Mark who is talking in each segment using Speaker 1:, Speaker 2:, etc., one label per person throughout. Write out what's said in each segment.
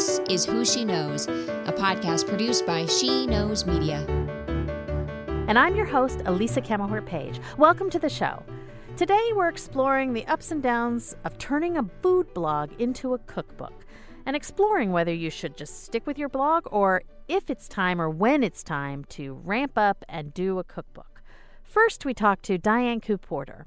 Speaker 1: This is Who She Knows, a podcast produced by She Knows Media.
Speaker 2: And I'm your host, Elisa Camahort Page. Welcome to the show. Today, we're exploring the ups and downs of turning a food blog into a cookbook and exploring whether you should just stick with your blog or if it's time or when it's time to ramp up and do a cookbook. First, we talked to Diane Cu Porter.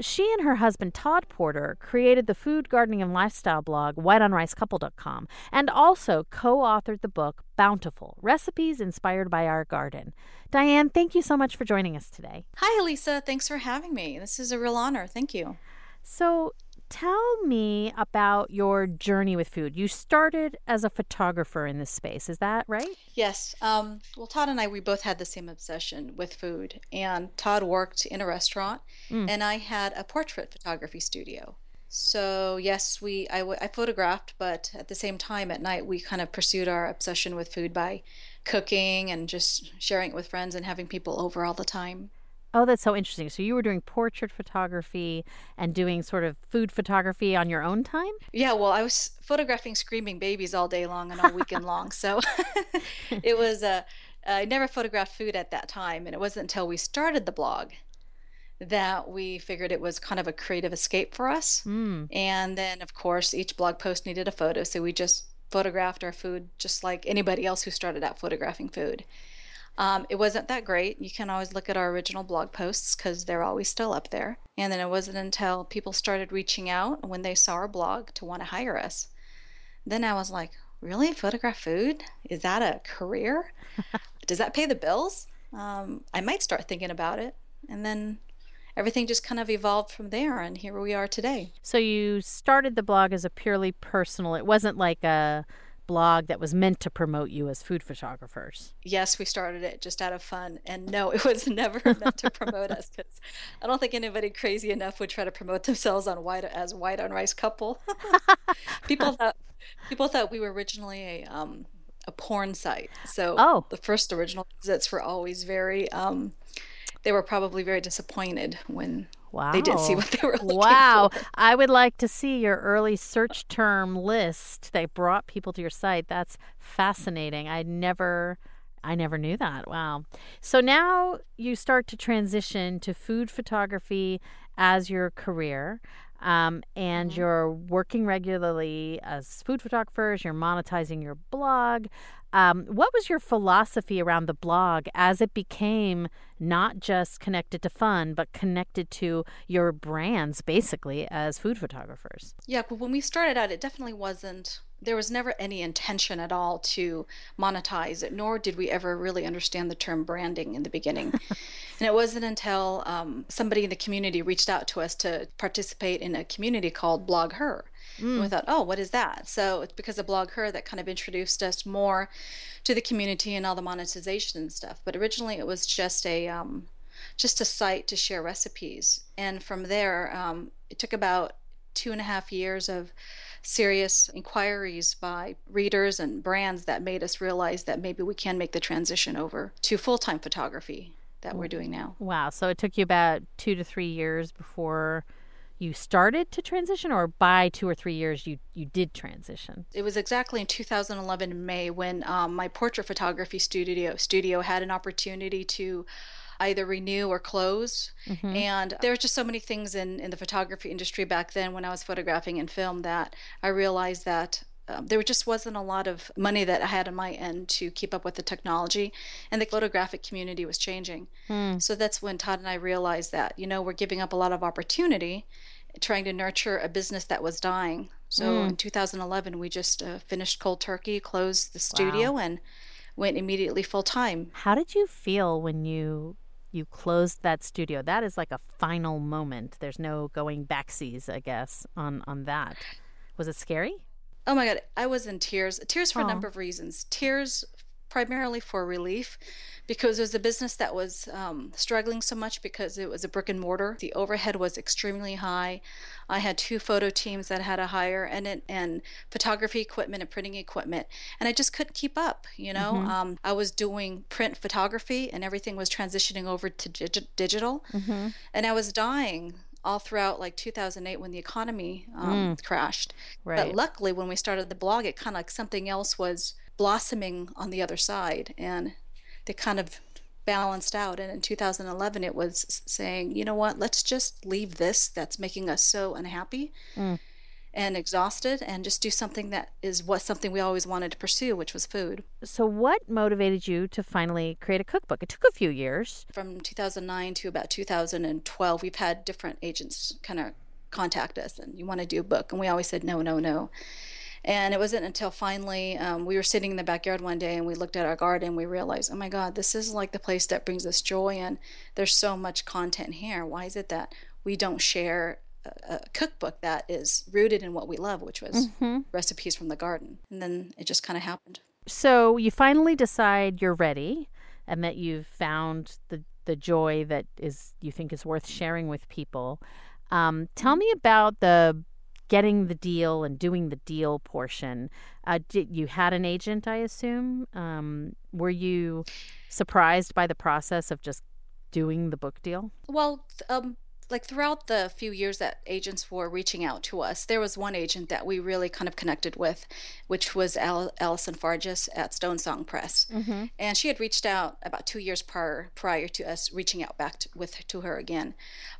Speaker 2: She and her husband Todd Porter created the food, gardening, and lifestyle blog whiteonricecouple.com and also co authored the book Bountiful Recipes Inspired by Our Garden. Diane, thank you so much for joining us today.
Speaker 3: Hi, Elisa. Thanks for having me. This is a real honor. Thank you.
Speaker 2: So, tell me about your journey with food. You started as a photographer in this space, is that right?
Speaker 3: Yes. Um, well, Todd and I, we both had the same obsession with food. And Todd worked in a restaurant, mm. and I had a portrait photography studio. So yes, we I, I photographed, but at the same time at night we kind of pursued our obsession with food by cooking and just sharing it with friends and having people over all the time.
Speaker 2: Oh, that's so interesting. So you were doing portrait photography and doing sort of food photography on your own time?
Speaker 3: Yeah, well, I was photographing screaming babies all day long and all weekend long. So it was uh, I never photographed food at that time, and it wasn't until we started the blog that we figured it was kind of a creative escape for us. Mm. And then, of course, each blog post needed a photo, so we just photographed our food just like anybody else who started out photographing food. Um, it wasn't that great. You can always look at our original blog posts because they're always still up there. And then it wasn't until people started reaching out when they saw our blog to want to hire us. Then I was like, really? Photograph food? Is that a career? Does that pay the bills? Um, I might start thinking about it. And then everything just kind of evolved from there and here we are today
Speaker 2: so you started the blog as a purely personal it wasn't like a blog that was meant to promote you as food photographers.
Speaker 3: Yes, we started it just out of fun. And no, it was never meant to promote us because I don't think anybody crazy enough would try to promote themselves on white as white on rice couple. people thought people thought we were originally a um, a porn site. So oh. the first original visits were always very um, they were probably very disappointed when Wow. They didn't see what they were looking
Speaker 2: wow.
Speaker 3: for.
Speaker 2: I would like to see your early search term list that brought people to your site. That's fascinating. I never I never knew that. Wow. So now you start to transition to food photography as your career. Um, and mm-hmm. you're working regularly as food photographers, you're monetizing your blog. Um, what was your philosophy around the blog as it became not just connected to fun, but connected to your brands basically as food photographers?
Speaker 3: Yeah, but when we started out, it definitely wasn't, there was never any intention at all to monetize it, nor did we ever really understand the term branding in the beginning. and it wasn't until um, somebody in the community reached out to us to participate in a community called BlogHer. Mm. And we thought, oh, what is that? So it's because of BlogHer that kind of introduced us more to the community and all the monetization and stuff. But originally, it was just a um, just a site to share recipes, and from there, um, it took about two and a half years of serious inquiries by readers and brands that made us realize that maybe we can make the transition over to full time photography that we're doing now.
Speaker 2: Wow. So it took you about two to three years before you started to transition or by two or three years you you did transition
Speaker 3: it was exactly in 2011 may when um, my portrait photography studio studio had an opportunity to either renew or close mm-hmm. and there were just so many things in in the photography industry back then when i was photographing and film that i realized that um, there just wasn't a lot of money that I had on my end to keep up with the technology, and the photographic community was changing. Mm. So that's when Todd and I realized that, you know, we're giving up a lot of opportunity trying to nurture a business that was dying. So mm. in 2011, we just uh, finished cold turkey, closed the studio, wow. and went immediately full time.
Speaker 2: How did you feel when you you closed that studio? That is like a final moment. There's no going backsies, I guess, on on that. Was it scary?
Speaker 3: Oh my god, I was in tears. Tears for a number of reasons. Tears primarily for relief because it was a business that was um, struggling so much because it was a brick and mortar. The overhead was extremely high. I had two photo teams that had to hire and it, and photography equipment and printing equipment, and I just couldn't keep up. You know, mm-hmm. um, I was doing print photography and everything was transitioning over to dig- digital, mm-hmm. and I was dying all throughout like 2008 when the economy um,
Speaker 2: Mm.
Speaker 3: crashed.
Speaker 2: Right.
Speaker 3: But luckily, when we started the blog, it kind of like something else was blossoming on the other side, and they kind of balanced out. And in 2011, it was saying, you know what, let's just leave this that's making us so unhappy
Speaker 2: Mm.
Speaker 3: And exhausted, and just do something that is what something we always wanted to pursue, which was food.
Speaker 2: so, what motivated you to finally create a cookbook? It took a few years.
Speaker 3: From 2009 to about 2012, we've had different agents kind of contact us, and you want to do a book, and we always said no, no, no. And it wasn't until finally um, we were sitting in the backyard one day and we looked at our garden and we realized, oh my God, this is like the place that brings us joy. And there's so much content here. Why is it that we don't share a, cookbook that is rooted in what we love, which was
Speaker 2: hmm
Speaker 3: recipes from the garden? And then it just kind of happened.
Speaker 2: So, you finally decide you're ready and that you've found the, the joy that is you think is worth sharing with people. Um, tell me about the getting the deal and doing the deal portion. Uh, did you had an agent, I assume? Um, were you surprised by the process of just doing the book deal?
Speaker 3: Well, um, like throughout the few years that agents were reaching out to us, there was one agent that we really kind of connected with, which was Al- Alison Fargis at Stonesong Press,
Speaker 2: Mm-hmm.
Speaker 3: and she had reached out about two years prior prior to us reaching out back to, with to her again.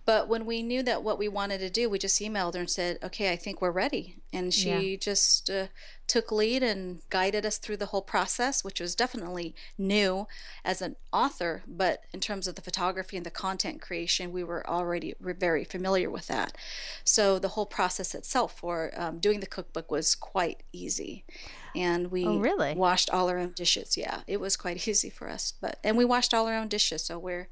Speaker 3: But when we knew that what we wanted to do, we just emailed her and said, "Okay, I think we're ready," and she just uh, took lead and guided us through the whole process, which was definitely new as an author, but in terms of the photography and the content creation, we were already very familiar with that. So the whole process itself for um, doing the cookbook was quite easy, and we
Speaker 2: Oh, really?
Speaker 3: washed all our own dishes. Yeah, it was quite easy for us, but and we washed all our own dishes, so we're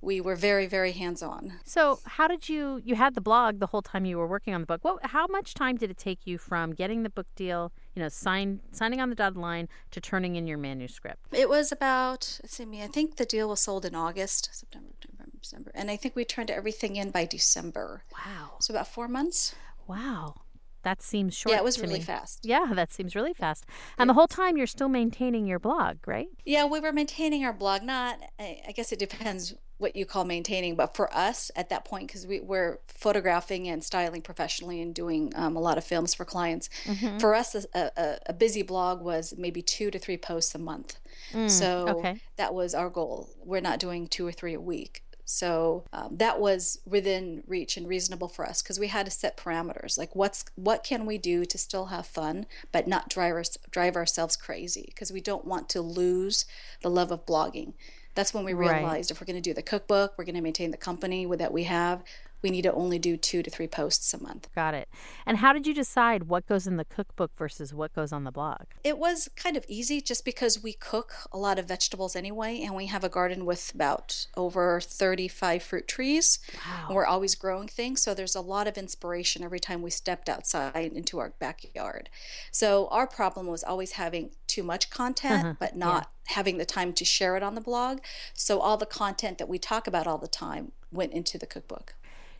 Speaker 3: we were very very hands on.
Speaker 2: So, how did you you had the blog the whole time you were working on the book? What how much time did it take you from getting the book deal, you know, sign signing on the dotted line to turning in your manuscript?
Speaker 3: It was about let's see, me. I think the deal was sold in August, September, October, December, and I think we turned everything in by December.
Speaker 2: Wow.
Speaker 3: So about four months.
Speaker 2: Wow. That seems short.
Speaker 3: yeah, it was really
Speaker 2: me.
Speaker 3: fast.
Speaker 2: Yeah, that seems really fast. And the whole time you're still maintaining your blog, right?
Speaker 3: Yeah, we were maintaining our blog. Not, I I guess it depends what you call maintaining, but for us at that point, because we were photographing and styling professionally and doing um, a lot of films for clients,
Speaker 2: Mm-hmm.
Speaker 3: for us, a, a, a busy blog was maybe two to three posts a month. so
Speaker 2: Mm, okay.
Speaker 3: that was our goal. We're not doing two or three a week. So um, that was within reach and reasonable for us because we had to set parameters. Like, what's what can we do to still have fun, but not drive us, drive ourselves crazy? Because we don't want to lose the love of blogging. That's when we
Speaker 2: Right.
Speaker 3: realized if we're going to do the cookbook, we're going to maintain the company that we have. We need to only do two to three posts a month.
Speaker 2: Got it. And how did you decide what goes in the cookbook versus what goes on the blog?
Speaker 3: It was kind of easy just because we cook a lot of vegetables anyway, and we have a garden with about over 35 fruit trees.
Speaker 2: Wow.
Speaker 3: And we're always growing things, so there's a lot of inspiration every time we stepped outside into our backyard. So our problem was always having too much content,
Speaker 2: Uh-huh,
Speaker 3: but not having the time to share it on the blog. So all the content that we talk about all the time went into the cookbook.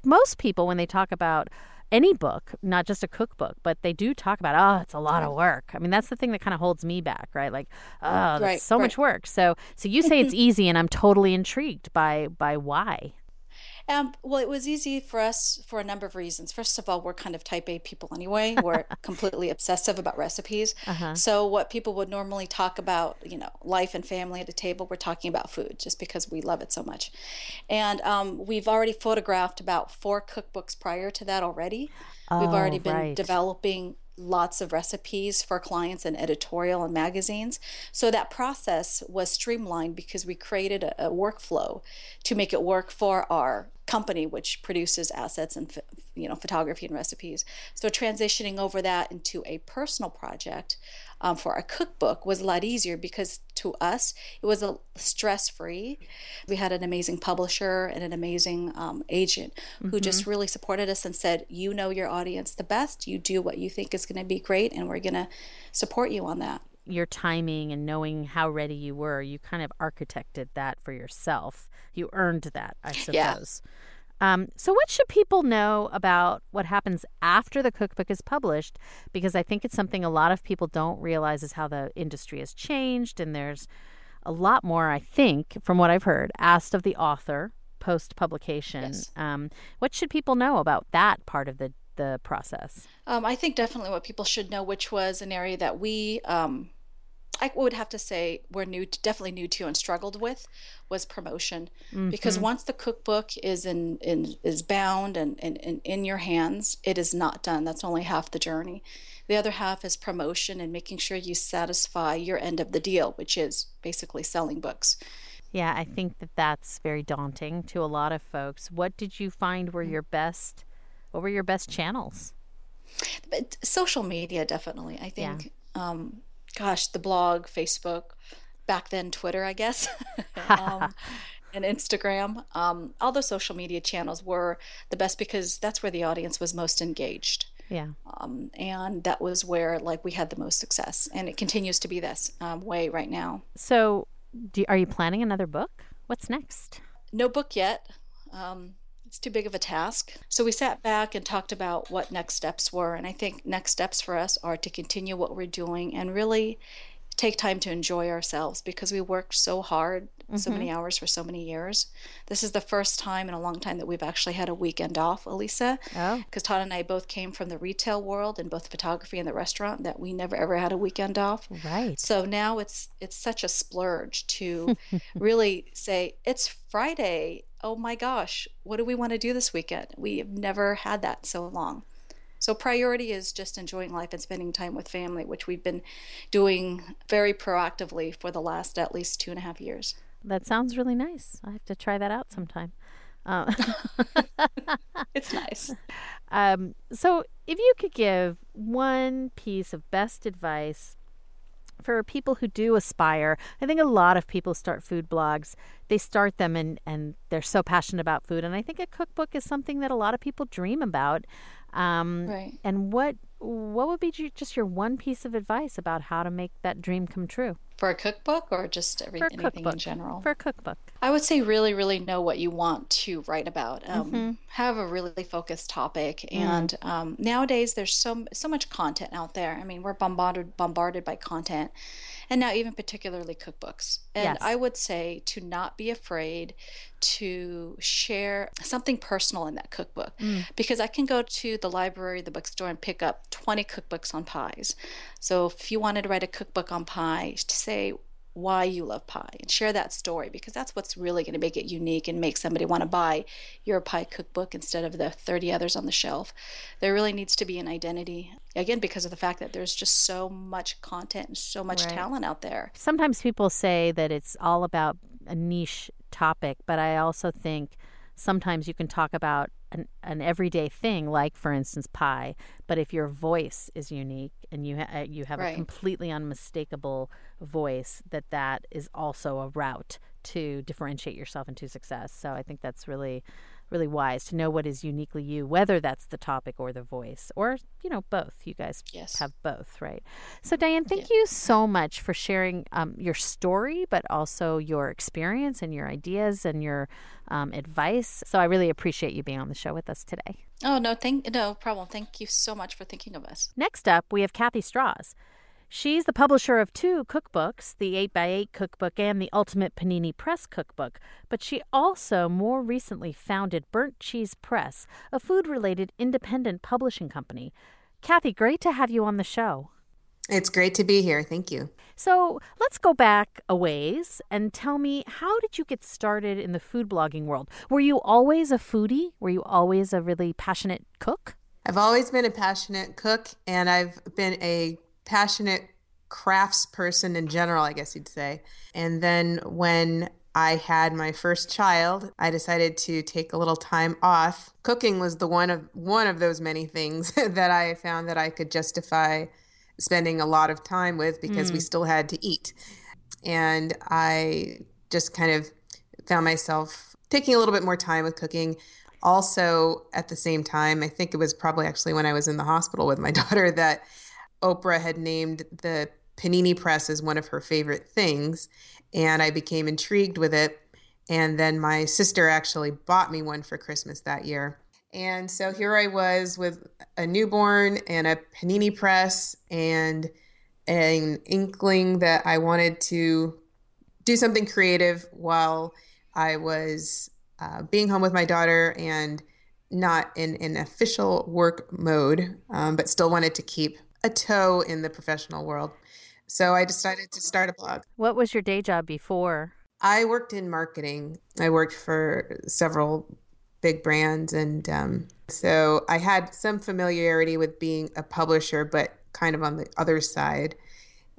Speaker 2: Most people, when they talk about any book, not just a cookbook, but they do talk about, oh, it's a lot of work. I mean, that's the thing that kind of holds me back, right? Like, oh, that's
Speaker 3: Right,
Speaker 2: so much work. So, so you say it's easy, and I'm totally intrigued by by why.
Speaker 3: Um, well, it was easy for us for a number of reasons. First of all, we're kind of type A people anyway. We're completely obsessive about recipes.
Speaker 2: Uh-huh.
Speaker 3: So, what people would normally talk about, you know, life and family at a table, we're talking about food just because we love it so much. And um, we've already photographed about four cookbooks prior to that already. We've already
Speaker 2: Oh,
Speaker 3: been
Speaker 2: right.
Speaker 3: developing lots of recipes for clients and editorial and magazines. So that process was streamlined because we created a, a workflow to make it work for our company, which produces assets and you know photography and recipes. So transitioning over that into a personal project um, for a cookbook was a lot easier because to us it was a stress free. We had an amazing publisher and an amazing um, agent who just really supported us and said, "You know your audience the best. You do what you think is going to be great, and we're going to support you on that."
Speaker 2: Your timing and knowing how ready you were, you kind of architected that for yourself. You earned that, I suppose. Yeah. Um, so, what should people know about what happens after the cookbook is published? Because I think it's something a lot of people don't realize is how the industry has changed, and there's a lot more, I think, from what I've heard, asked of the author post publication.
Speaker 3: Yes.
Speaker 2: Um, what should people know about that part of the the process?
Speaker 3: Um, I think definitely what people should know, which was an area that we, um, I would have to say, we're new, to, definitely new to and struggled with, was promotion.
Speaker 2: Mm-hmm.
Speaker 3: Because once the cookbook is in, in is bound and, and, and in your hands, it is not done. That's only half the journey. The other half is promotion and making sure you satisfy your end of the deal, which is basically selling books.
Speaker 2: Yeah, I think that that's very daunting to a lot of folks. What did you find were your best? What were your best channels?
Speaker 3: But social media, definitely. I think, um, gosh, the blog, Facebook, back then Twitter, I guess, um, and Instagram. Um, all the social media channels were the best because that's where the audience was most engaged.
Speaker 2: Yeah.
Speaker 3: Um, and that was where like we had the most success, and it continues to be this um, way right now.
Speaker 2: So, do, are you planning another book? What's next?
Speaker 3: No book yet. It's too big of a task. So we sat back and talked about what next steps were. And I think next steps for us are to continue what we're doing and really take time to enjoy ourselves because we worked so hard, so many mm-hmm. hours for so many years. This is the first time in a long time that we've actually had a weekend off, Elisa.
Speaker 2: Oh,
Speaker 3: Because Todd and I both came from the retail world and both photography and the restaurant that we never ever had a weekend off.
Speaker 2: right.
Speaker 3: So now it's it's such a splurge to really say it's Friday. Oh my gosh, what do we want to do this weekend? We have never had that so long. So priority is just enjoying life and spending time with family, which we've been doing very proactively for the last at least two and a half years.
Speaker 2: That sounds really nice. I have to try that out sometime. Uh,
Speaker 3: It's nice.
Speaker 2: um, so, if you could give one piece of best advice for people who do aspire, I think a lot of people start food blogs. They start them and, and they're so passionate about food. And I think a cookbook is something that a lot of people dream about. Um,
Speaker 3: Right.
Speaker 2: And what what would be just your one piece of advice about how to make that dream come true
Speaker 3: For a cookbook or just every, anything
Speaker 2: cookbook?
Speaker 3: in general?
Speaker 2: For a cookbook.
Speaker 3: I would say really, really know what you want to write about. Um,
Speaker 2: Mm-hmm.
Speaker 3: Have a really focused topic.
Speaker 2: Mm.
Speaker 3: And um, nowadays, there's so so much content out there. I mean, we're bombarded bombarded by content, and now even particularly cookbooks. And
Speaker 2: Yes.
Speaker 3: I would say to not be afraid to share something personal in that cookbook,
Speaker 2: Mm.
Speaker 3: because I can go to the library, the bookstore, and pick up 20 cookbooks on pies. So if you wanted to write a cookbook on pie, to say why you love pie and share that story because that's what's really going to make it unique and make somebody want to buy your pie cookbook instead of the 30 others on the shelf. There really needs to be an identity again because of the fact that there's just so much content and so much
Speaker 2: Right.
Speaker 3: talent out there.
Speaker 2: Sometimes people say that it's all about a niche topic, but I also think sometimes you can talk about an, an everyday thing, like for instance pie. But if your voice is unique and you ha- uh, you have a completely unmistakable voice, that that is also a route to differentiate yourself into success. So I think that's really really wise to know what is uniquely you, whether that's the topic or the voice, or you know both. You guys
Speaker 3: Yes.
Speaker 2: have both, right? So Diane, thank you so much for sharing um, your story, but also your experience and your ideas and your um, advice. So I really appreciate you being on the show with us today.
Speaker 3: Oh no, thank no problem. Thank you so much for thinking of us.
Speaker 2: Next up, we have Kathy Strahs. She's the publisher of two cookbooks, the 8x8 cookbook and the Ultimate Panini Press cookbook, but she also more recently founded Burnt Cheese Press, a food related independent publishing company. Kathy, great to have you on the show.
Speaker 4: It's great to be here. Thank you.
Speaker 2: So let's go back a ways and tell me how did you get started in the food blogging world? Were you always a foodie? Were you always a really passionate cook?
Speaker 4: I've always been a passionate cook and I've been a passionate crafts person in general, I guess you'd say. And then when I had my first child, I decided to take a little time off. Cooking was the one of one of those many things that I found that I could justify spending a lot of time with because we mm. still had to eat. And I just kind of found myself taking a little bit more time with cooking. Also, at the same time, I think it was probably actually when I was in the hospital with my daughter that Oprah had named the panini press as one of her favorite things. And I became intrigued with it. And then my sister actually bought me one for Christmas that year. And so here I was with a newborn and a panini press and an inkling that I wanted to do something creative while I was uh, being home with my daughter and not in an official work mode, um, but still wanted to keep a toe in the professional world. So I decided to start a blog.
Speaker 2: What was your day job before?
Speaker 4: I worked in marketing. I worked for several big brands. And um, so I had some familiarity with being a publisher, but kind of on the other side.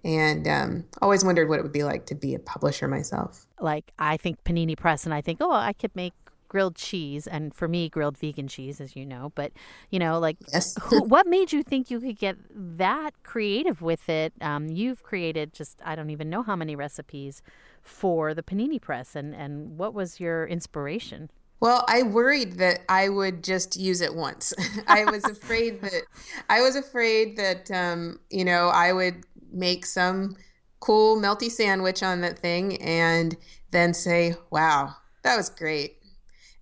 Speaker 4: And um, always wondered what it would be like to be a publisher myself.
Speaker 2: Like, I think Panini Press, and I think, oh, I could make grilled cheese and for me grilled vegan cheese as you know but you know like
Speaker 4: yes.
Speaker 2: who, what made you think you could get that creative with it um, you've created just i don't even know how many recipes for the panini press and and what was your inspiration
Speaker 4: well, I worried that I would just use it once. I was afraid that I was afraid that um, you know I would make some cool melty sandwich on that thing and then say, "Wow, that was great,"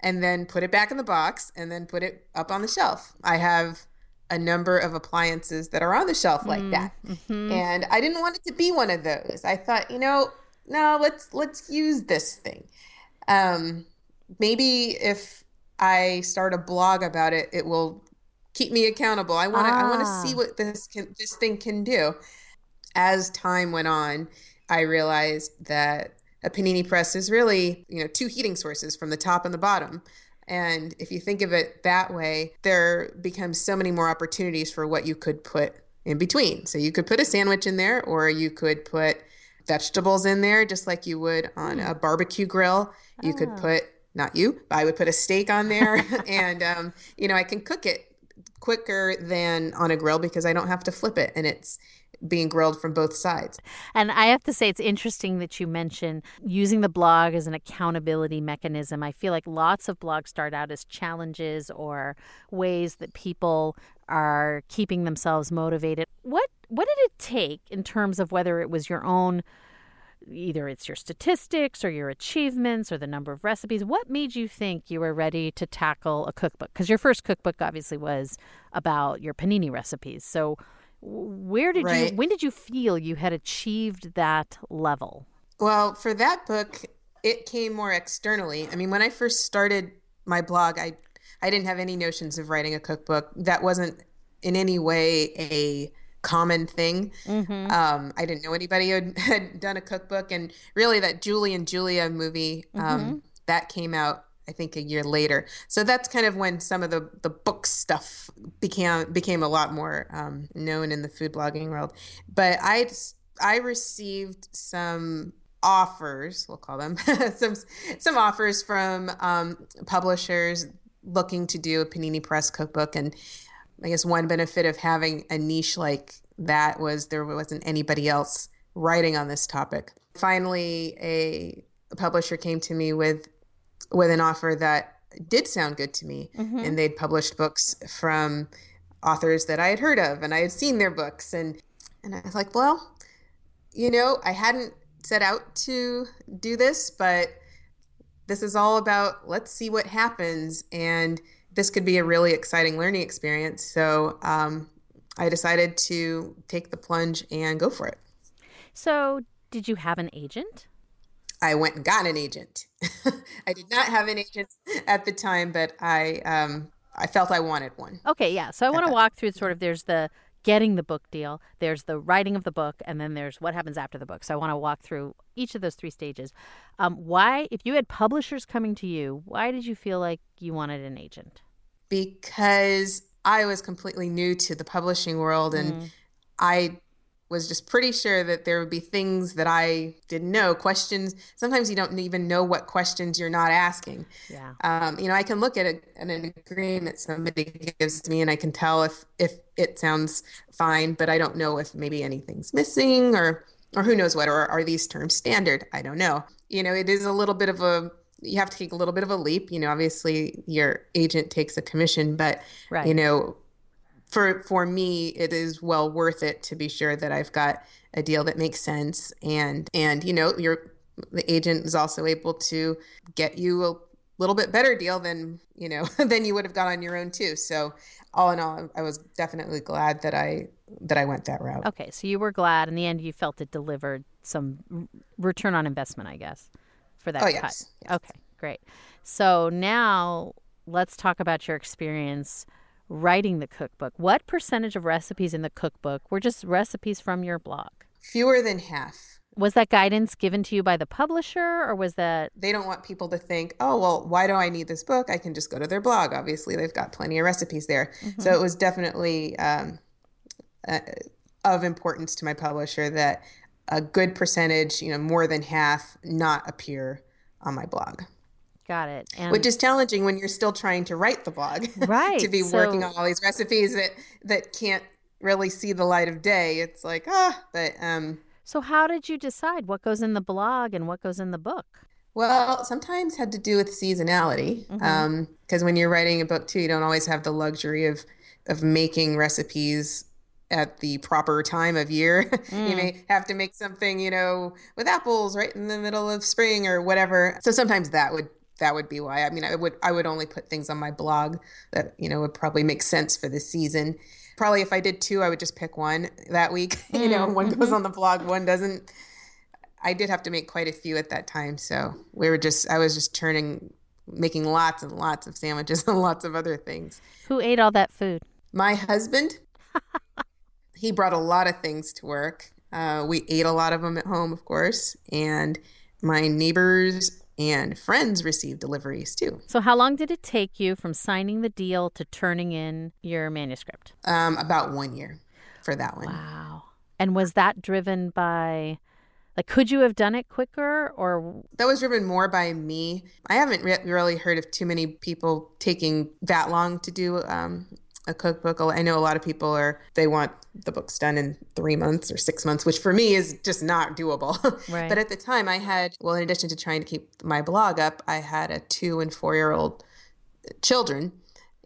Speaker 4: and then put it back in the box and then put it up on the shelf. I have a number of appliances that are on the shelf like mm, that, mm-hmm. and I didn't want it to be one of those. I thought, you know, no, let's let's use this thing. Um, maybe if I start a blog about it, it will keep me accountable. I want to ah. I want to see what this can this thing can do. As time went on, I realized that a panini press is really, you know, two heating sources from the top and the bottom. And if you think of it that way, there becomes so many more opportunities for what you could put in between. So you could put a sandwich in there or you could put vegetables in there just like you would on a barbecue grill. You oh. could ah. put not you, but I would put a steak on there and, um, you know, I can cook it quicker than on a grill because I don't have to flip it and it's being grilled from both sides.
Speaker 2: And I have to say, it's interesting that you mention using the blog as an accountability mechanism. I feel like lots of blogs start out as challenges or ways that people are keeping themselves motivated. What what did it take in terms of whether it was your own either it's your statistics or your achievements or the number of recipes. What made you think you were ready to tackle a cookbook? Because your first cookbook obviously was about your panini recipes. So, where did right. you, when did you feel you had achieved that level?
Speaker 4: Well, for that book, it came more externally. I mean, when I first started my blog, I, I didn't have any notions of writing a cookbook. That wasn't in any way a common thing. Mm-hmm. Um, I didn't know anybody had, had, done a cookbook, and really that Julie and Julia movie um, mm-hmm. that came out. I think a year later, so that's kind of when some of the the book stuff became became a lot more um, known in the food blogging world. But I I received some offers, we'll call them some some offers from um, publishers looking to do a Panini Press cookbook, and I guess one benefit of having a niche like that was there wasn't anybody else writing on this topic. Finally, a, a publisher came to me with with an offer that did sound good to me, mm-hmm. and they'd published books from authors that I had heard of, and I had seen their books, and and I was like, well, you know, I hadn't set out to do this, but this is all about let's see what happens and this could be a really exciting learning experience. So um, I decided to take the plunge and go for it.
Speaker 2: So, did you have an agent?
Speaker 4: I went and got an agent. I did not have an agent at the time, but I um, I felt I wanted one.
Speaker 2: Okay, yeah. So I want to walk through sort of there's the getting the book deal, there's the writing of the book, and then there's what happens after the book. So I want to walk through each of those three stages. Um, why, if you had publishers coming to you, why did you feel like you wanted an agent?
Speaker 4: because I was completely new to the publishing world and mm. I was just pretty sure that there would be things that I didn't know, questions. Sometimes you don't even know what questions you're not asking.
Speaker 2: Yeah.
Speaker 4: Um, you know, I can look at, a, at an agreement somebody gives me and I can tell if, if it sounds fine, but I don't know if maybe anything's missing or, or who knows what, or are these terms standard? I don't know. You know, it is a little bit of a you have to take a little bit of a leap. You know, obviously your agent takes a commission, but right. you know, for for me, it is well worth it to be sure that I've got a deal that makes sense, and and you know, your the agent is also able to get you a little bit better deal than you know than you would have got on your own too. So all in all, I was definitely glad that I that I went that route.
Speaker 2: Okay, so you were glad in the end. You felt it delivered some return on investment, I guess for that
Speaker 4: oh,
Speaker 2: cut.
Speaker 4: Yes.
Speaker 2: Okay. Great. So now let's talk about your experience writing the cookbook. What percentage of recipes in the cookbook were just recipes from your blog?
Speaker 4: Fewer than half.
Speaker 2: Was that guidance given to you by the publisher or was that
Speaker 4: They don't want people to think, oh, well, why do I need this book? I can just go to their blog. Obviously, they've got plenty of recipes there. So it was definitely um, uh, of importance to my publisher that a good percentage, you know, more than half, not appear on my blog.
Speaker 2: Got it? And
Speaker 4: which is challenging when you're still trying to write the blog
Speaker 2: Right,
Speaker 4: to be working on all these recipes that that can't really see the light of day it's like ah but um
Speaker 2: so how did you decide what goes in the blog and what goes in the book?
Speaker 4: well sometimes had to do with seasonality
Speaker 2: Mm-hmm.
Speaker 4: um because when you're writing a book too you don't always have the luxury of of making recipes at the proper time of year
Speaker 2: Mm.
Speaker 4: you may have to make something you know with apples right in the middle of spring or whatever so sometimes that would that would be why. I mean i would i would only put things on my blog that you know would probably make sense for the season. Probably if i did two i would just pick one that week. You know one goes on the blog one doesn't. I did have to make quite a few at that time so we were just i was just turning making lots and lots of sandwiches and lots of other things.
Speaker 2: Who ate all that food?
Speaker 4: my husband, he brought a lot of things to work. Uh, we ate a lot of them at home, of course, and my neighbors and friends received deliveries too.
Speaker 2: So how long did it take you from signing the deal to turning in your manuscript?
Speaker 4: Um, about one year for that one.
Speaker 2: Wow. And was that driven by like could you have done it quicker or
Speaker 4: That was driven more by me. I haven't re- really heard of too many people taking that long to do um, a cookbook. I know a lot of people are they want the books done in three months or six months, which for me is just not doable.
Speaker 2: Right.
Speaker 4: but at the time, I had well, in addition to trying to keep my blog up, I had a two and four year old children.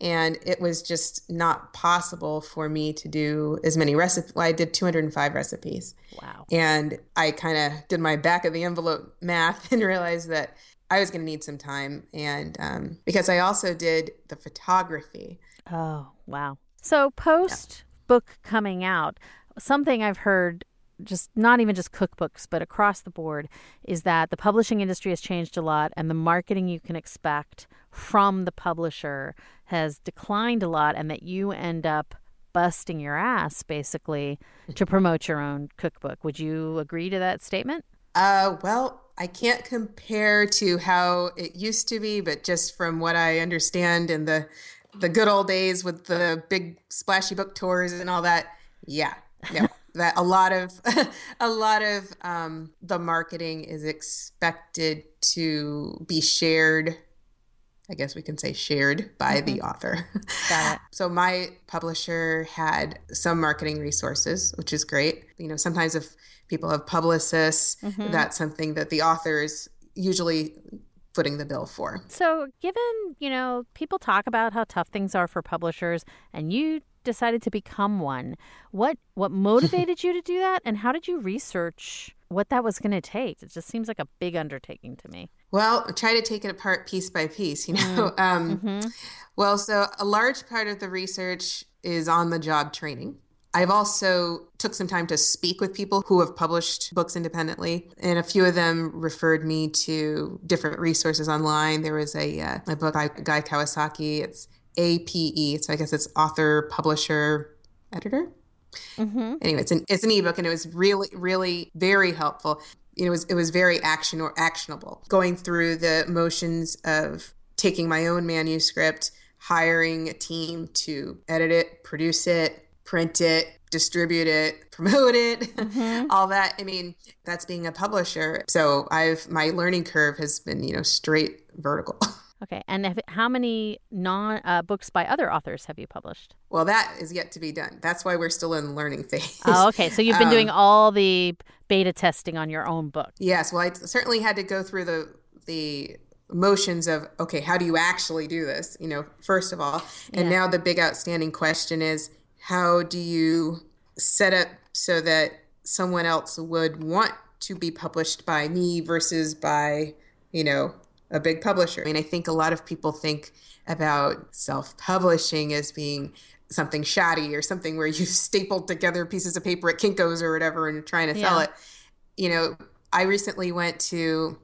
Speaker 4: And it was just not possible for me to do as many recipes. Well, I did 205 recipes.
Speaker 2: wow.
Speaker 4: And I kind of did my back of the envelope math and realized that I was going to need some time. And um, because I also did the photography.
Speaker 2: Oh, wow. So post book coming out, something I've heard just not even just cookbooks but across the board is that the publishing industry has changed a lot and the marketing you can expect from the publisher has declined a lot and that you end up busting your ass basically to promote your own cookbook. Would you agree to that statement?
Speaker 4: Uh, well, I can't compare to how it used to be, but just from what I understand in the the good old days with the big splashy book tours and all that, yeah, no, that a lot of a lot of um, the marketing is expected to be shared. I guess we can say shared by the author.
Speaker 2: Got it.
Speaker 4: So my publisher had some marketing resources, which is great. You know, sometimes if people have publicists, that's something that the author is usually footing the bill for.
Speaker 2: So, given, you know, people talk about how tough things are for publishers and you decided to become one, what what motivated you to do that and how did you research what that was going to take? It just seems like a big undertaking to me.
Speaker 4: Well, try to take it apart piece by piece, you know. Um, Well, so a large part of the research is on the job training. I've also took some time to speak with people who have published books independently, and a few of them referred me to different resources online. There was a, uh, a book by Guy Kawasaki. It's APE, so I guess it's author, publisher, editor.
Speaker 2: Mm-hmm.
Speaker 4: Anyway, it's an it's an ebook, and it was really, really very helpful. It was it was very action or actionable. Going through the motions of taking my own manuscript, hiring a team to edit it, produce it, print it, distribute it, promote it, all that. I mean, that's being a publisher. So I've my learning curve has been you know straight vertical.
Speaker 2: Okay. And have, how many non uh, books by other authors have you published?
Speaker 4: well, that is yet to be done. That's why we're still in the learning phase.
Speaker 2: Oh, okay. So you've been
Speaker 4: Um,
Speaker 2: doing all the beta testing on your own book.
Speaker 4: Yes, well, I certainly had to go through the the motions of okay, how do you actually do this? You know, first of all, and
Speaker 2: Yeah.
Speaker 4: now the big outstanding question is how do you set up so that someone else would want to be published by me versus by you know a big publisher? I mean, I think a lot of people think about self publishing as being something shoddy or something where you stapled together pieces of paper at Kinko's or whatever and you're trying to sell
Speaker 2: Yeah.
Speaker 4: it you know, I recently went to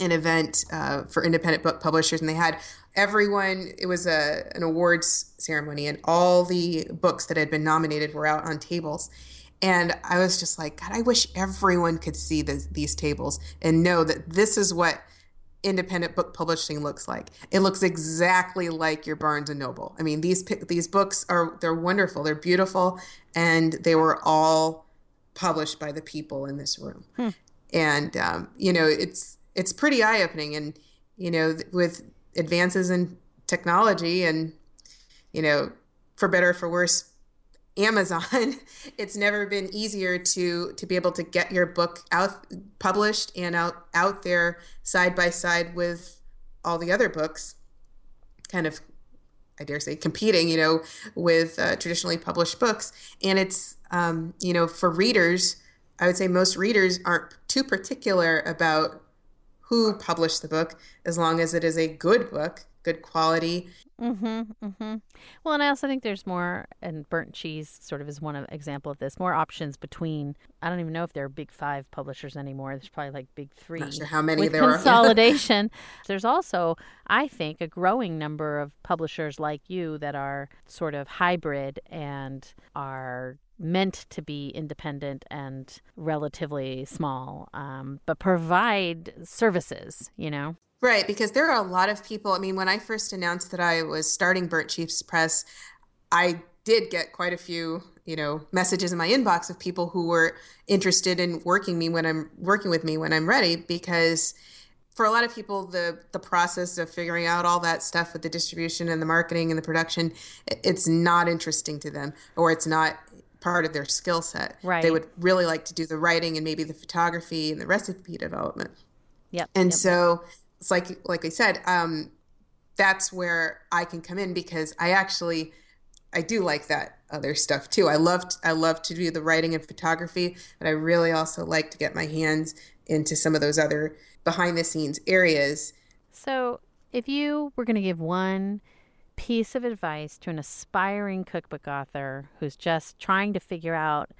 Speaker 4: an event uh, for independent book publishers, and they had everyone. It was a an awards ceremony, and all the books that had been nominated were out on tables. And I was just like, God, I wish everyone could see this, these tables and know that this is what independent book publishing looks like. It looks exactly like your Barnes and Noble. I mean, these these books are they're wonderful, they're beautiful, and they were all published by the people in this room. Hmm. And um, you know, it's it's pretty eye opening, and you know, with advances in technology, and you know, for better for worse, Amazon, it's never been easier to to be able to get your book out published and out out there side by side with all the other books, kind of, I dare say, competing, you know, with uh, traditionally published books. And it's, um, you know, for readers, I would say most readers aren't too particular about who published the book as long as it is a good book good quality.
Speaker 2: Mm-hmm. Mm-hmm. Well, and I also think there's more, and burnt cheese sort of is one example of this. More options between. I don't even know if there are big five publishers anymore. There's probably like big three.
Speaker 4: Not sure how many
Speaker 2: with
Speaker 4: there
Speaker 2: consolidation. there's also, I think, a growing number of publishers like you that are sort of hybrid and are meant to be independent and relatively small, um, but provide services. You know.
Speaker 4: Right, because there are a lot of people. I mean, when I first announced that I was starting Burnt Cheese Press, I did get quite a few, you know, messages in my inbox of people who were interested in working me when I'm working with me when I'm ready because for a lot of people the the process of figuring out all that stuff with the distribution and the marketing and the production it's not interesting to them or it's not part of their skill set.
Speaker 2: Right.
Speaker 4: They would really like to do the writing and maybe the photography and the recipe development.
Speaker 2: Yep.
Speaker 4: And
Speaker 2: yep.
Speaker 4: so it's like like I said, um, that's where I can come in because I actually I do like that other stuff too. I love I love to do the writing and photography, but I really also like to get my hands into some of those other behind the scenes areas.
Speaker 2: So, if you were going to give one piece of advice to an aspiring cookbook author who's just trying to figure out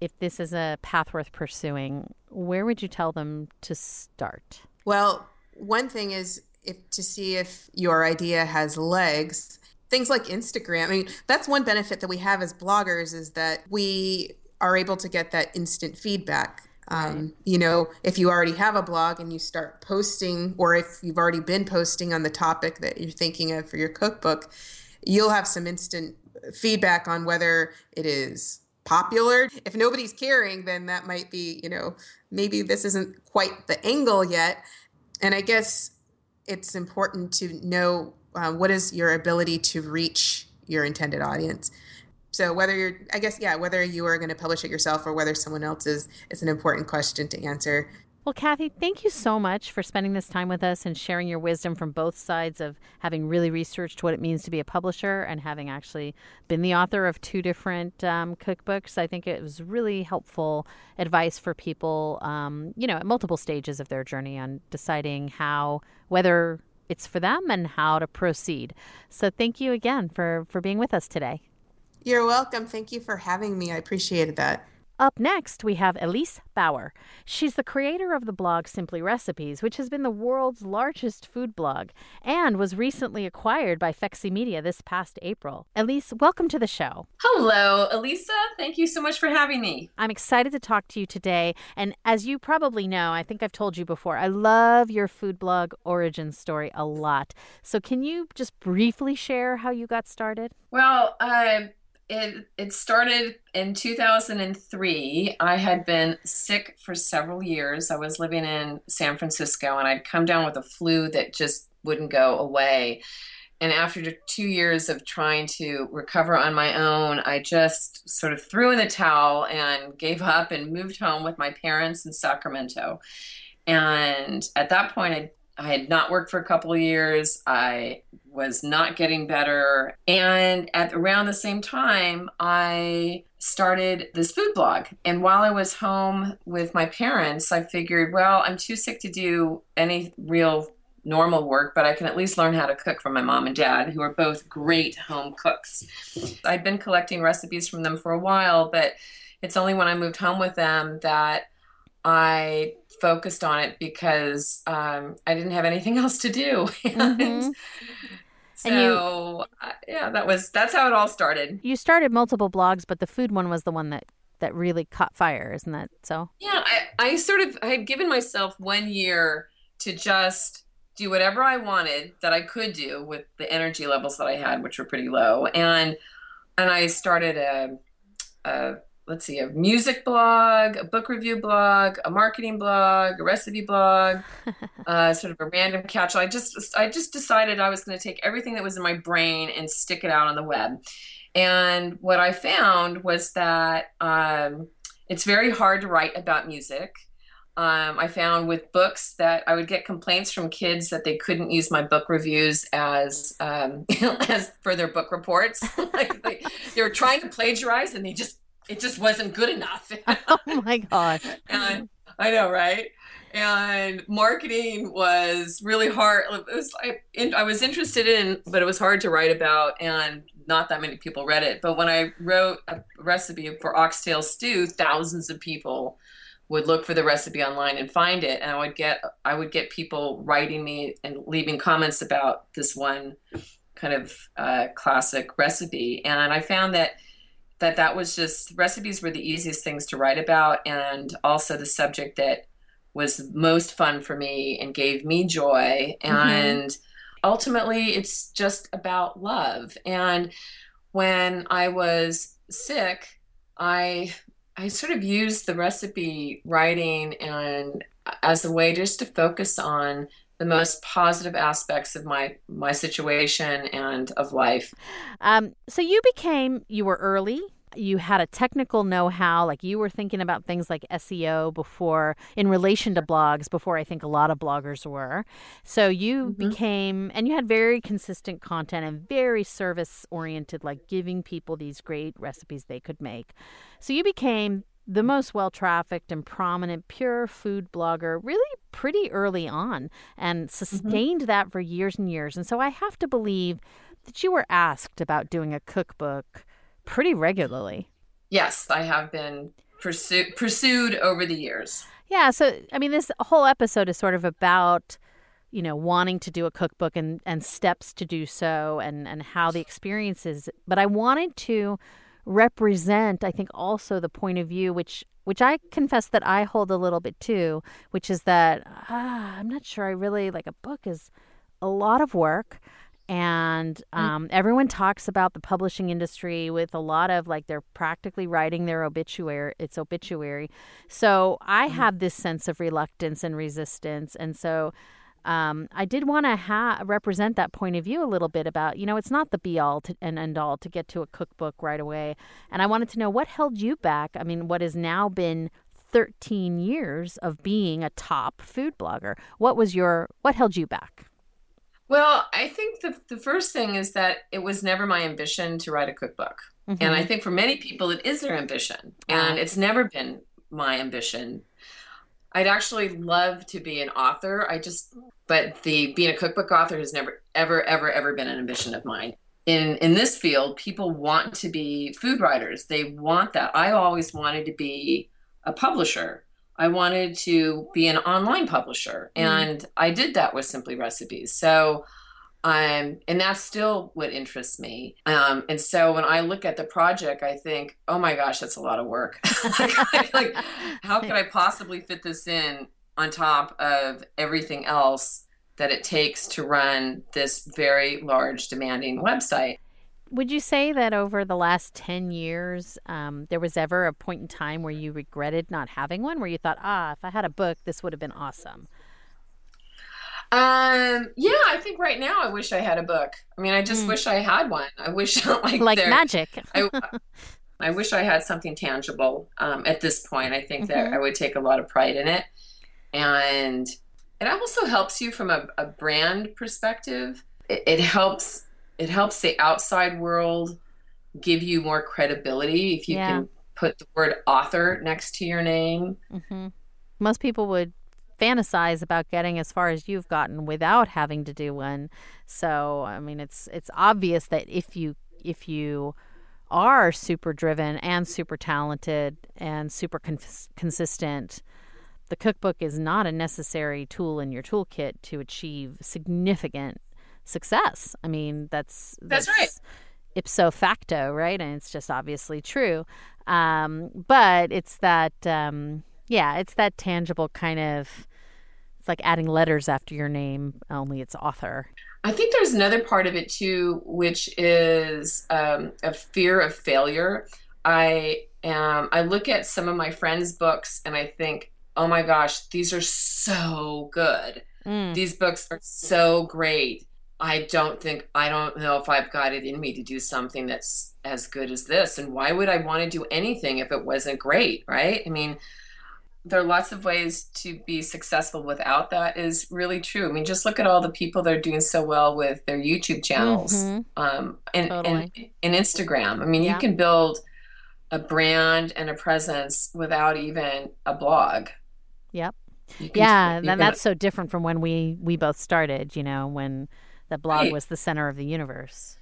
Speaker 2: if this is a path worth pursuing, where would you tell them to start?
Speaker 4: Well, one thing is if to see if your idea has legs things like instagram i mean that's one benefit that we have as bloggers is that we are able to get that instant feedback um, you know if you already have a blog and you start posting or if you've already been posting on the topic that you're thinking of for your cookbook you'll have some instant feedback on whether it is popular. If nobody's caring then that might be you know maybe this isn't quite the angle yet. And I guess it's important to know uh, what is your ability to reach your intended audience. So whether you're, I guess, yeah, whether you are going to publish it yourself or whether someone else is, is an important question to answer.
Speaker 2: Well, Kathy, thank you so much for spending this time with us and sharing your wisdom from both sides of having really researched what it means to be a publisher and having actually been the author of two different um, cookbooks. I think it was really helpful advice for people, um, you know, at multiple stages of their journey on deciding how, whether it's for them and how to proceed. So thank you again for, for being with us today.
Speaker 4: You're welcome. Thank you for having me. I appreciated that.
Speaker 2: Up next, we have Elise Bauer. She's the creator of the blog Simply Recipes, which has been the world's largest food blog and was recently acquired by Fexy Media this past April. Elise, welcome to the show.
Speaker 5: Hello, Elisa. Thank you so much for having me.
Speaker 2: I'm excited to talk to you today. And as you probably know, I think I've told you before, I love your food blog origin story a lot. So can you just briefly share how you got started?
Speaker 5: Well, uh, it it started in 2003. I had been sick for several years. I was living in San Francisco and I'd come down with a flu that just wouldn't go away. And after two years of trying to recover on my own, I just sort of threw in the towel and gave up and moved home with my parents in Sacramento. And at that point, I I had not worked for a couple of years. I was not getting better. And at around the same time, I started this food blog. And while I was home with my parents, I figured, well, I'm too sick to do any real normal work, but I can at least learn how to cook from my mom and dad, who are both great home cooks. I'd been collecting recipes from them for a while, but it's only when I moved home with them that I focused on it because um, I didn't have anything else to do. and
Speaker 2: Mhm.
Speaker 5: So,
Speaker 2: you-
Speaker 5: uh, yeah, that was that's how it all started.
Speaker 2: You started multiple blogs, but the food one was the one that that really caught fire, isn't that so?
Speaker 5: Yeah, I, I sort of I had given myself one year to just do whatever I wanted that I could do with the energy levels that I had, which were pretty low, and and I started a, a let's see, a music blog, a book review blog, a marketing blog, a recipe blog, uh, sort of a random catch-all. I just I just decided I was going to take everything that was in my brain and stick it out on the web. And what I found was that um, it's very hard to write about music. Um, I found with books that I would get complaints from kids that they couldn't use my book reviews as um, as for their book reports. like they, they were trying to plagiarize and they just it just wasn't good enough.
Speaker 2: oh my gosh.
Speaker 5: and I know, right? And marketing was really hard. It was I, I was interested in, but it was hard to write about, and not that many people read it. But when I wrote a recipe for oxtail stew, thousands of people would look for the recipe online and find it, and I would get I would get people writing me and leaving comments about this one kind of uh, classic recipe, and I found that that that was just recipes were the easiest things to write about and also the subject that was most fun for me and gave me joy. Mm-hmm. And ultimately it's just about love. And when i was sick i i sort of used the recipe writing and uh, as a way just to focus on the most positive aspects of my my situation and of life
Speaker 2: Um, so you became you were early. You had a technical know-how, like you were thinking about things like SEO before, in relation to blogs, before I think a lot of bloggers were. So you
Speaker 5: Mhm.
Speaker 2: became, and you had very consistent content and very service-oriented, like giving people these great recipes they could make. So you became the most well-trafficked and prominent pure food blogger, really pretty early on, and mm-hmm. sustained that for years and years. And so I have to believe that you were asked about doing a cookbook pretty regularly.
Speaker 5: yes i have been pursu- pursued over the years
Speaker 2: Yeah, so I mean this whole episode is sort of about you know wanting to do a cookbook and and steps to do so and and how the experience is but I wanted to represent I think also the point of view which which I confess that I hold a little bit too, which is that ah, I'm not sure I really like a book is a lot of work. And um, everyone talks about the publishing industry with a lot of like they're practically writing their obituary its obituary. So i have this sense of reluctance and resistance. And so um, i did want to ha- represent that point of view a little bit about you know it's not the be all to, and end all to get to a cookbook right away and i wanted to know what held you back i mean what has now been 13 years of being a top food blogger what was your what held you back
Speaker 5: Well, I think the the first thing is that it was never my ambition to write a cookbook. And I think for many people it is their ambition. And it's never been my ambition. I'd actually love to be an author. I just but the being a cookbook author has never ever ever ever been an ambition of mine. In in this field, people want to be food writers. They want that. I always wanted to be a publisher. I wanted to be an online publisher,
Speaker 2: Mm.
Speaker 5: and I did that with Simply Recipes. So, um, and that's still what interests me. Um, and so when I look at the project, I think, oh my gosh, that's a lot of work. like, like, how could I possibly fit this in on top of everything else that it takes to run this very large, demanding website?
Speaker 2: Would you say that over the last 10 years, um, there was ever a point in time where you regretted not having one, where you thought, ah, if I had a book, this would have been awesome?
Speaker 5: Um, yeah, I think right now I wish I had a book. I mean, I just
Speaker 2: Mm.
Speaker 5: wish I had one. I wish like
Speaker 2: Like
Speaker 5: there-
Speaker 2: magic.
Speaker 5: I, I wish I had something tangible um, at this point. I think that
Speaker 2: Mhm.
Speaker 5: I would take a lot of pride in it. And it also helps you from a, a brand perspective. It, it helps it helps the outside world give you more credibility if you
Speaker 2: Yeah.
Speaker 5: can put the word author next to your name.
Speaker 2: Mm-hmm. Most people would fantasize about getting as far as you've gotten without having to do one. So, I mean, it's it's obvious that if you if you are super driven and super talented and super cons- consistent, the cookbook is not a necessary tool in your toolkit to achieve significant success. I mean, that's
Speaker 5: that's, that's right.
Speaker 2: Ipso facto, right? And it's just obviously true. Um, but it's that, um, yeah, it's that tangible kind of. It's like adding letters after your name, only it's author.
Speaker 5: I think there's another part of it too, which is um, a fear of failure. I am. I look at some of my friends' books and I think, oh my gosh, these are so good. Mm. These books are so great. I don't think I don't know if I've got it in me to do something that's as good as this. And why would I want to do anything if it wasn't great, right? I mean, there are lots of ways to be successful without that is really true. I mean, just look at all the people that are doing so well with their YouTube channels mm-hmm. um, and, totally. and, and Instagram. I mean, yeah. you can build a brand and a presence without even a blog.
Speaker 2: Yep. yeah, and that's so different from when we we both started. You know, when the blog right. was the center of the universe.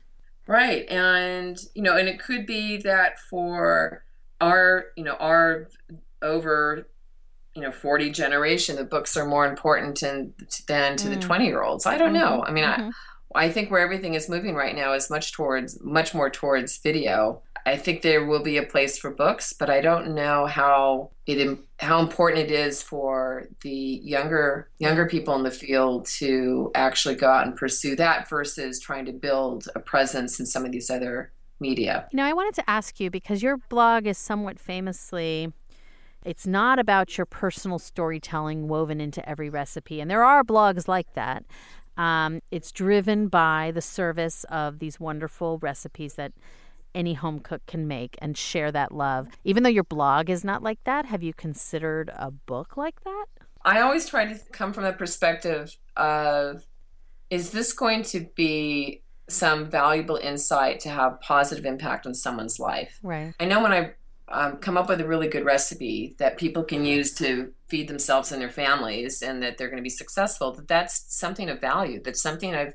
Speaker 5: Right, and you know, and it could be that for our you know our over you know 40 generation the books are more important in, than to mm. the 20 year olds i don't mm-hmm. know i mean mm-hmm. I, I think where everything is moving right now is much towards much more towards video i think there will be a place for books but i don't know how it how important it is for the younger younger people in the field to actually go out and pursue that versus trying to build a presence in some of these other media.
Speaker 2: You know, I wanted to ask you because your blog is somewhat famously it's not about your personal storytelling woven into every recipe. And there are blogs like that. Um, it's driven by the service of these wonderful recipes that any home cook can make and share that love. Even though your blog is not like that, have you considered a book like that?
Speaker 5: I always try to come from the perspective of is this going to be some valuable insight to have positive impact on someone's life?
Speaker 2: Right.
Speaker 5: I know when I um, come up with a really good recipe that people can use to feed themselves and their families and that they're going to be successful that that's something of value that's something i've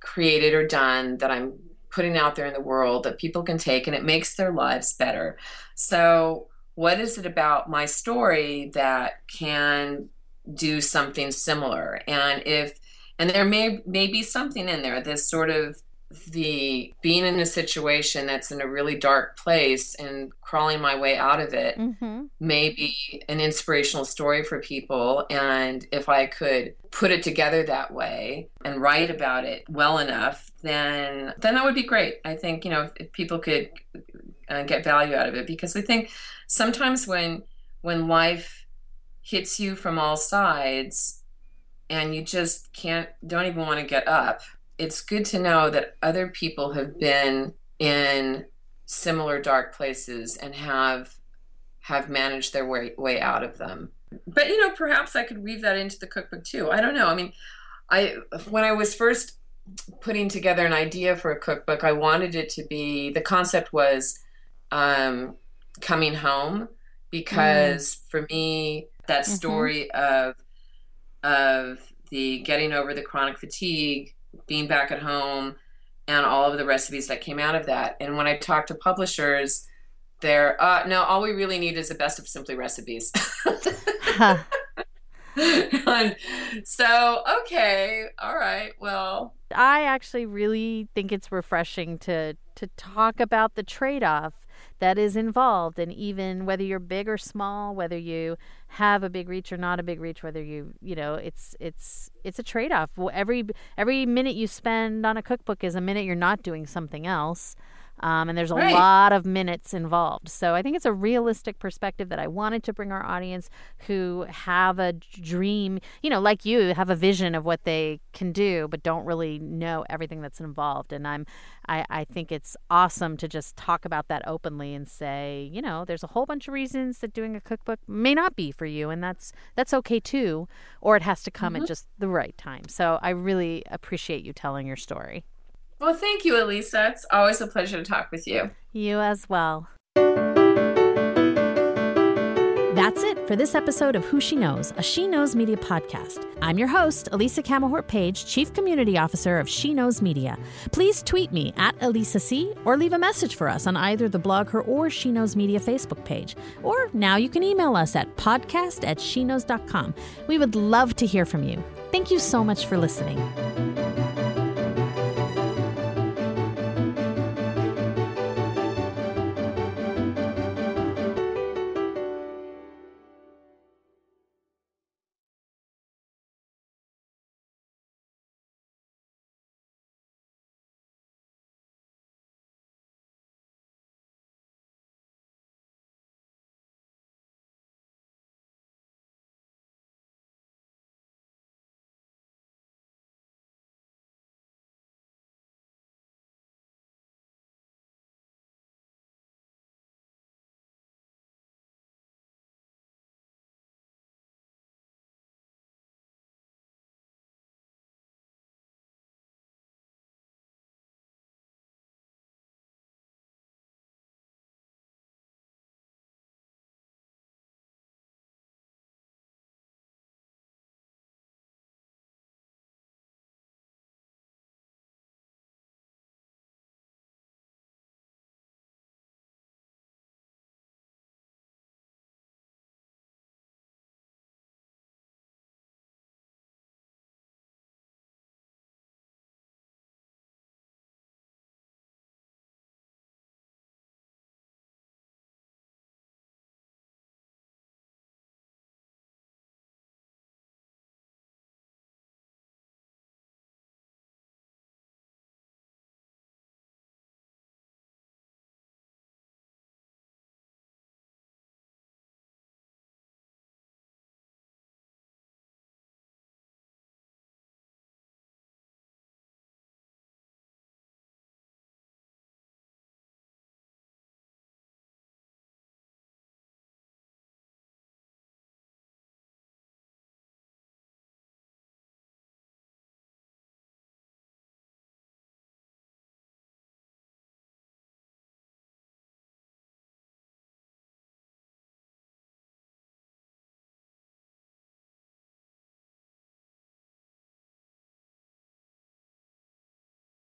Speaker 5: created or done that i'm putting out there in the world that people can take and it makes their lives better. So what is it about my story that can do something similar? And if and there may may be something in there this sort of the being in a situation that's in a really dark place and crawling my way out of it mm-hmm. may be an inspirational story for people. And if i could put it together that way and write about it well enough then then that would be great. I think you know if, if people could uh, get value out of it. Because i think sometimes when when life hits you from all sides and you just can't don't even want to get up it's good to know that other people have been in similar dark places and have have managed their way way out of them. But you know, perhaps I could weave that into the cookbook too. I don't know. I mean, I when I was first putting together an idea for a cookbook, I wanted it to be the concept was um, coming home because mm. for me that mm-hmm. story mm-hmm. of of the getting over the chronic fatigue being back at home and all of the recipes that came out of that. And when I talk to publishers, they're uh, no, all we really need is the best of simply recipes. huh. and so, okay, all right, well,
Speaker 2: I actually really think it's refreshing to to talk about the trade-off that is involved and even whether you're big or small whether you have a big reach or not a big reach whether you you know it's it's it's a trade-off. Every every minute you spend on a cookbook is a minute you're not doing something else um, and there's a right. lot of minutes involved. So I think it's a realistic perspective that I wanted to bring our audience who have a dream, you know, like you, have a vision of what they can do, but don't really know everything that's involved. And I'm, I, I think it's awesome to just talk about that openly and say, you know, there's a whole bunch of reasons that doing a cookbook may not be for you, and that's that's okay too, or it has to come mm-hmm. at just the right time. So I really appreciate you telling your story.
Speaker 5: Well, thank you, Elisa. It's always a pleasure to talk with you.
Speaker 2: You as well. That's it for this episode of Who She Knows, a SheKnows Media podcast. I'm your host, Elisa Camahort Page, Chief Community Officer of SheKnows Media. Please tweet me at Elisa C or leave a message for us on either the BlogHer or SheKnows Media Facebook page. Or now you can email us at podcast at sheknows.com. We would love to hear from you. Thank you so much for listening.